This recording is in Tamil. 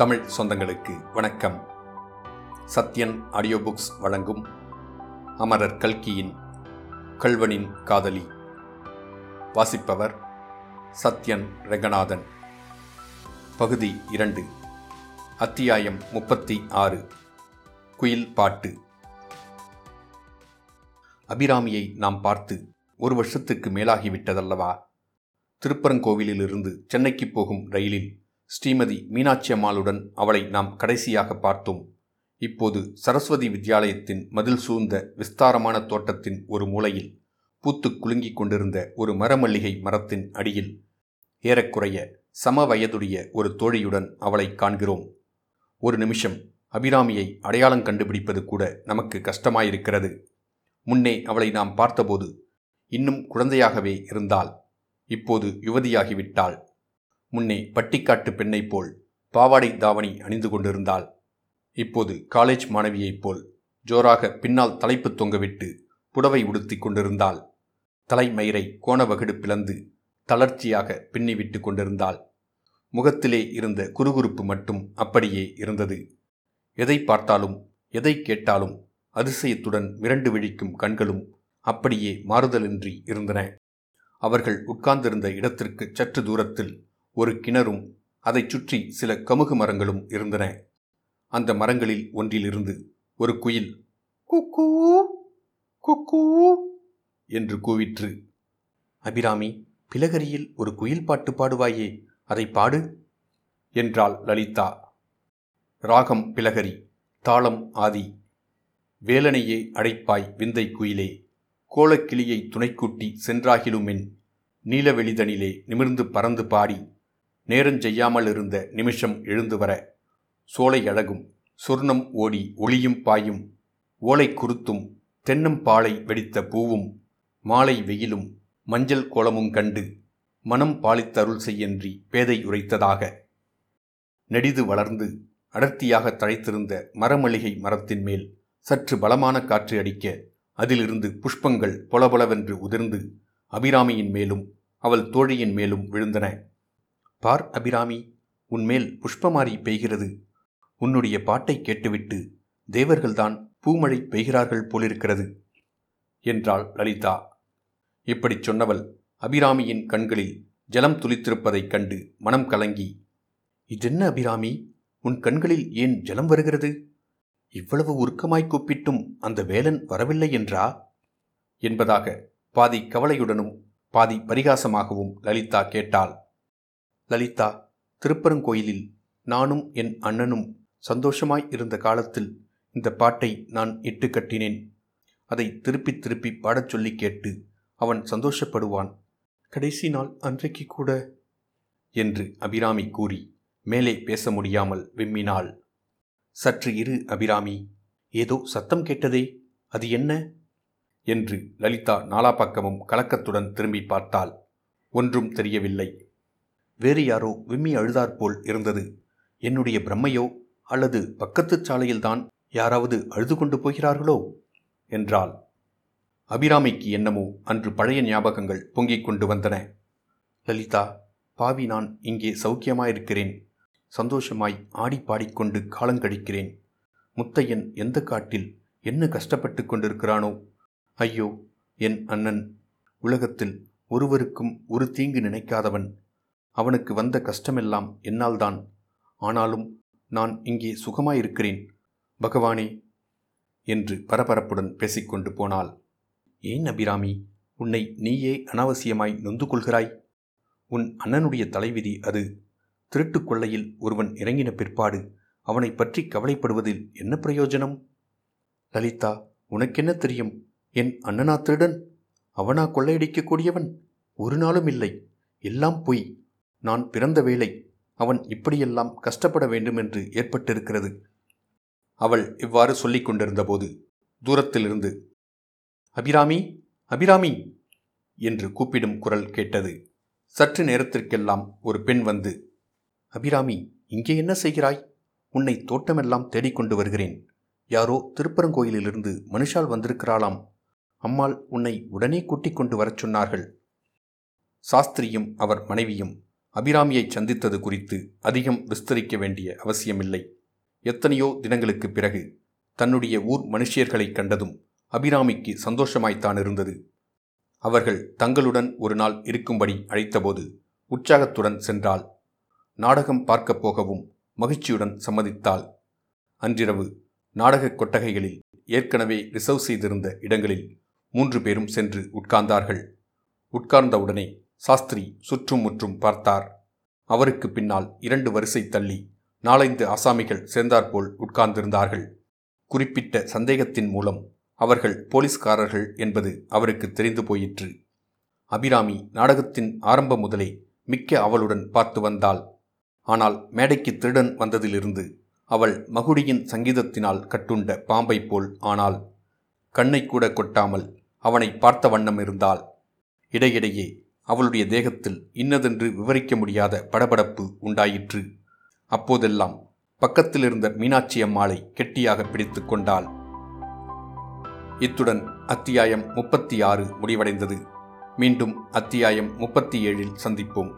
தமிழ் சொந்தங்களுக்கு வணக்கம். சத்யன் ஆடியோ புக்ஸ் வழங்கும் அமரர் கல்கியின் கல்வனின் காதலி. வாசிப்பவர் சத்யன் ரெங்கநாதன். பகுதி இரண்டு. அத்தியாயம் முப்பத்தி ஆறு. குயில் பாட்டு. அபிராமியை நாம் பார்த்து ஒரு வருஷத்துக்கு மேலாகிவிட்டதல்லவா? திருப்பரங்கோவிலிலிருந்து சென்னைக்கு போகும் ரயிலில் ஸ்ரீமதி மீனாட்சி அம்மாளுடன் அவளை நாம் கடைசியாக பார்த்தோம். இப்போது சரஸ்வதி வித்யாலயத்தின் மதில் சூழ்ந்த விஸ்தாரமான தோட்டத்தின் ஒரு மூலையில் பூத்துக் குலுங்கிக் கொண்டிருந்த ஒரு மரமல்லிகை மரத்தின் அடியில் ஏறக்குறைய சம வயதுடைய ஒரு தோழியுடன் அவளை காண்கிறோம். ஒரு நிமிஷம் அபிராமியை அடையாளம் கண்டுபிடிப்பது கூட நமக்கு கஷ்டமாயிருக்கிறது. முன்னே அவளை நாம் பார்த்தபோது இன்னும் குழந்தையாகவே இருந்தாள். இப்போது யுவதியாகிவிட்டாள். முன்னே பட்டிக்காட்டு பெண்ணைப் போல் பாவாடை தாவணி அணிந்து கொண்டிருந்தாள். இப்போது காலேஜ் மாணவியைப் போல் ஜோராக பின்னால் தலைப்பு தொங்கவிட்டு புடவை உடுத்தி கொண்டிருந்தாள். தலைமயிரை கோணவகடு பிளந்து தளர்ச்சியாக பின்னிவிட்டு கொண்டிருந்தாள். முகத்திலே இருந்த குறுகுறுப்பு மட்டும் அப்படியே இருந்தது. எதை பார்த்தாலும் எதை கேட்டாலும் அதிசயத்துடன் மிரண்டு விழிக்கும் கண்களும் அப்படியே மாறுதலின்றி இருந்தன. அவர்கள் உட்கார்ந்திருந்த இடத்திற்கு சற்று தூரத்தில் ஒரு கிணறும் அதைச் சுற்றி சில கமுகு மரங்களும் இருந்தன. அந்த மரங்களில் ஒன்றிலிருந்து ஒரு குயில் குக்கூ குக்கூ என்று கூவிற்று. அபிராமி பிலகரியில் ஒரு குயில் பாட்டு பாடுவாயே அதை பாடு என்றாள் லலிதா. ராகம் பிலகரி தாளம் ஆதி. வேலனையே அடைப்பாய் விந்தை குயிலே. கோலக்கிளியை துணைக்கூட்டி சென்றாகிலுமென் நீலவெளிதனிலே நிமிர்ந்து பறந்து பாடி. நேரஞ்செய்யாமல் இருந்த நிமிஷம் எழுந்து வர. சோலை அழகும். சொர்ணம் ஓடி ஒளியும் பாயும். ஓலை குருத்தும். தென்னம் பாலை வெடித்த பூவும். மாலை வெயிலும். மஞ்சள் கோலமும் கண்டு. மனம் பாலித்தருள் செய்யன்றி பேதை உரைத்ததாக. நெடிது வளர்ந்து அடர்த்தியாக தழைத்திருந்த மரமளிகை மரத்தின் மேல் சற்று பலமான காற்று அடிக்க அதிலிருந்து புஷ்பங்கள் பொலபொலவென்று உதிர்ந்து அபிராமியின் மேலும் அவள் தோழியின் மேலும் விழுந்தன. பார் அபிராமி உன்மேல் புஷ்பமாரி பெய்கிறது. உன்னுடைய பாட்டை கேட்டுவிட்டு தேவர்கள்தான் பூமழை பெய்கிறார்கள் போலிருக்கிறது என்றாள் லலிதா. இப்படிச் சொன்னவள் அபிராமியின் கண்களில் ஜலம் துளித்திருப்பதைக் கண்டு மனம் கலங்கி இதென்ன அபிராமி? உன் கண்களில் ஏன் ஜலம் வருகிறது? இவ்வளவு உருக்கமாய் கூப்பிட்டும் அந்த வேலன் வரவில்லை என்றா? என்பதாக பாதி கவலையுடனும் பாதி பரிகாசமாகவும் லலிதா கேட்டாள். லலிதா திருப்பரங்கோயிலில் நானும் என் அண்ணனும் சந்தோஷமாய் இருந்த காலத்தில் இந்த பாட்டை நான் இட்டு கட்டினேன். அதை திருப்பி திருப்பி பாடச் சொல்லி கேட்டு அவன் சந்தோஷப்படுவான். கடைசி நாள் அன்றைக்கு கூட என்று அபிராமி கூறி மேலே பேச முடியாமல் விம்மினாள். சற்று இரு அபிராமி ஏதோ சத்தம் கேட்டதே அது என்ன? என்று லலிதா நாலா பக்கமும் கலக்கத்துடன் திரும்பி பார்த்தாள். ஒன்றும் தெரியவில்லை. வேறு யாரோ விம்மி அழுதாற்போல் இருந்தது. என்னுடைய பிரம்மையோ அல்லது பக்கத்துச் சாலையில்தான் யாராவது அழுது கொண்டு போகிறார்களோ? என்றாள். அபிராமிக்கு என்னமோ அன்று பழைய ஞாபகங்கள் பொங்கிக் கொண்டு வந்தன. லலிதா பாவி நான் இங்கே சௌக்கியமாயிருக்கிறேன். சந்தோஷமாய் ஆடி பாடிக்கொண்டு காலங்கழிக்கிறேன் முத்தையன் எந்த காட்டில் என்ன கஷ்டப்பட்டு கொண்டிருக்கிறானோ? ஐயோ என் அண்ணன். உலகத்தில் ஒருவருக்கும் ஒரு தீங்கு நினைக்காதவன் அவனுக்கு வந்த கஷ்டமெல்லாம் என்னால்தான். ஆனாலும் நான் இங்கே சுகமாயிருக்கிறேன். பகவானே! என்று பரபரப்புடன் பேசிக்கொண்டு போனாள். ஏன் அபிராமி உன்னை நீயே அனாவசியமாய் நொந்து கொள்கிறாய் உன் அண்ணனுடைய தலைவிதி அது. திருட்டுக் கொள்ளையில் ஒருவன் இறங்கின பிற்பாடு அவனை பற்றி கவலைப்படுவதில் என்ன பிரயோஜனம்? லலிதா உனக்கென்ன தெரியும்? என் அண்ணனா திருடன் அவனா கொள்ளையடிக்கக்கூடியவன்? ஒரு நாளும் இல்லை. எல்லாம் பொய். நான் பிறந்த வேளை அவன் இப்படியெல்லாம் கஷ்டப்பட வேண்டும் என்று ஏற்பட்டிருக்கிறது. அவள் இவ்வாறு சொல்லிக் கொண்டிருந்தபோது தூரத்திலிருந்து அபிராமி அபிராமி என்று கூப்பிடும் குரல் கேட்டது. சற்று நேரத்திற்கெல்லாம் ஒரு பெண் வந்து அபிராமி இங்கே என்ன செய்கிறாய்? உன்னை தோட்டமெல்லாம் தேடிக்கொண்டு வருகிறேன். யாரோ திருப்பரங்கோயிலிலிருந்து மனுஷால் வந்திருக்கிறாளாம். அம்மாள் உன்னை உடனே கூட்டிக் கொண்டு வரச் சொன்னார்கள். சாஸ்திரியும் அவர் மனைவியும் அபிராமியை சந்தித்தது குறித்து அதிகம் விஸ்தரிக்க வேண்டிய அவசியமில்லை. எத்தனையோ தினங்களுக்குப் பிறகு தன்னுடைய ஊர் மனுஷியர்களைக் கண்டதும் அபிராமிக்கு சந்தோஷமாய்த்தான் இருந்தது. அவர்கள் தங்களுடன் ஒரு நாள் இருக்கும்படி அழைத்தபோது உற்சாகத்துடன் சென்றாள். நாடகம் பார்க்கப் போகவும் மகிழ்ச்சியுடன் சம்மதித்தாள். அன்றிரவு நாடகக் கொட்டகைகளில் ஏற்கனவே ரிசர்வ் செய்திருந்த இடங்களில் மூன்று பேரும் சென்று உட்கார்ந்தார்கள். உட்கார்ந்தவுடனே சாஸ்திரி சுற்றும் முற்றும் பார்த்தார். அவருக்கு பின்னால் இரண்டு வரிசை தள்ளி நாலைந்து ஆசாமிகள் சேர்ந்தாற்போல் உட்கார்ந்திருந்தார்கள். குறிப்பிட்ட சந்தேகத்தின் மூலம் அவர்கள் போலீஸ்காரர்கள் என்பது அவருக்கு தெரிந்து போயிற்று. அபிராமி நாடகத்தின் ஆரம்பம் முதலே மிக்க அவளுடன் பார்த்து வந்தாள். ஆனால் மேடைக்கு திருடன் வந்ததிலிருந்து அவள் மகுடியின் சங்கீதத்தினால் கட்டுண்ட பாம்பை போல் ஆனாள். கண்ணை கூட கொட்டாமல் அவனை பார்த்த வண்ணம் இருந்தாள். இடையிடையே அவளுடைய தேகத்தில் இன்னதென்று விவரிக்க முடியாத படபடப்பு உண்டாயிற்று. அப்போதெல்லாம் பக்கத்தில் இருந்த மீனாட்சி அம்மாளை கெட்டியாக பிடித்து கொண்டாள். இத்துடன் அத்தியாயம் முப்பத்தி ஆறு முடிவடைந்தது. மீண்டும் அத்தியாயம் முப்பத்தி ஏழில் சந்திப்போம்.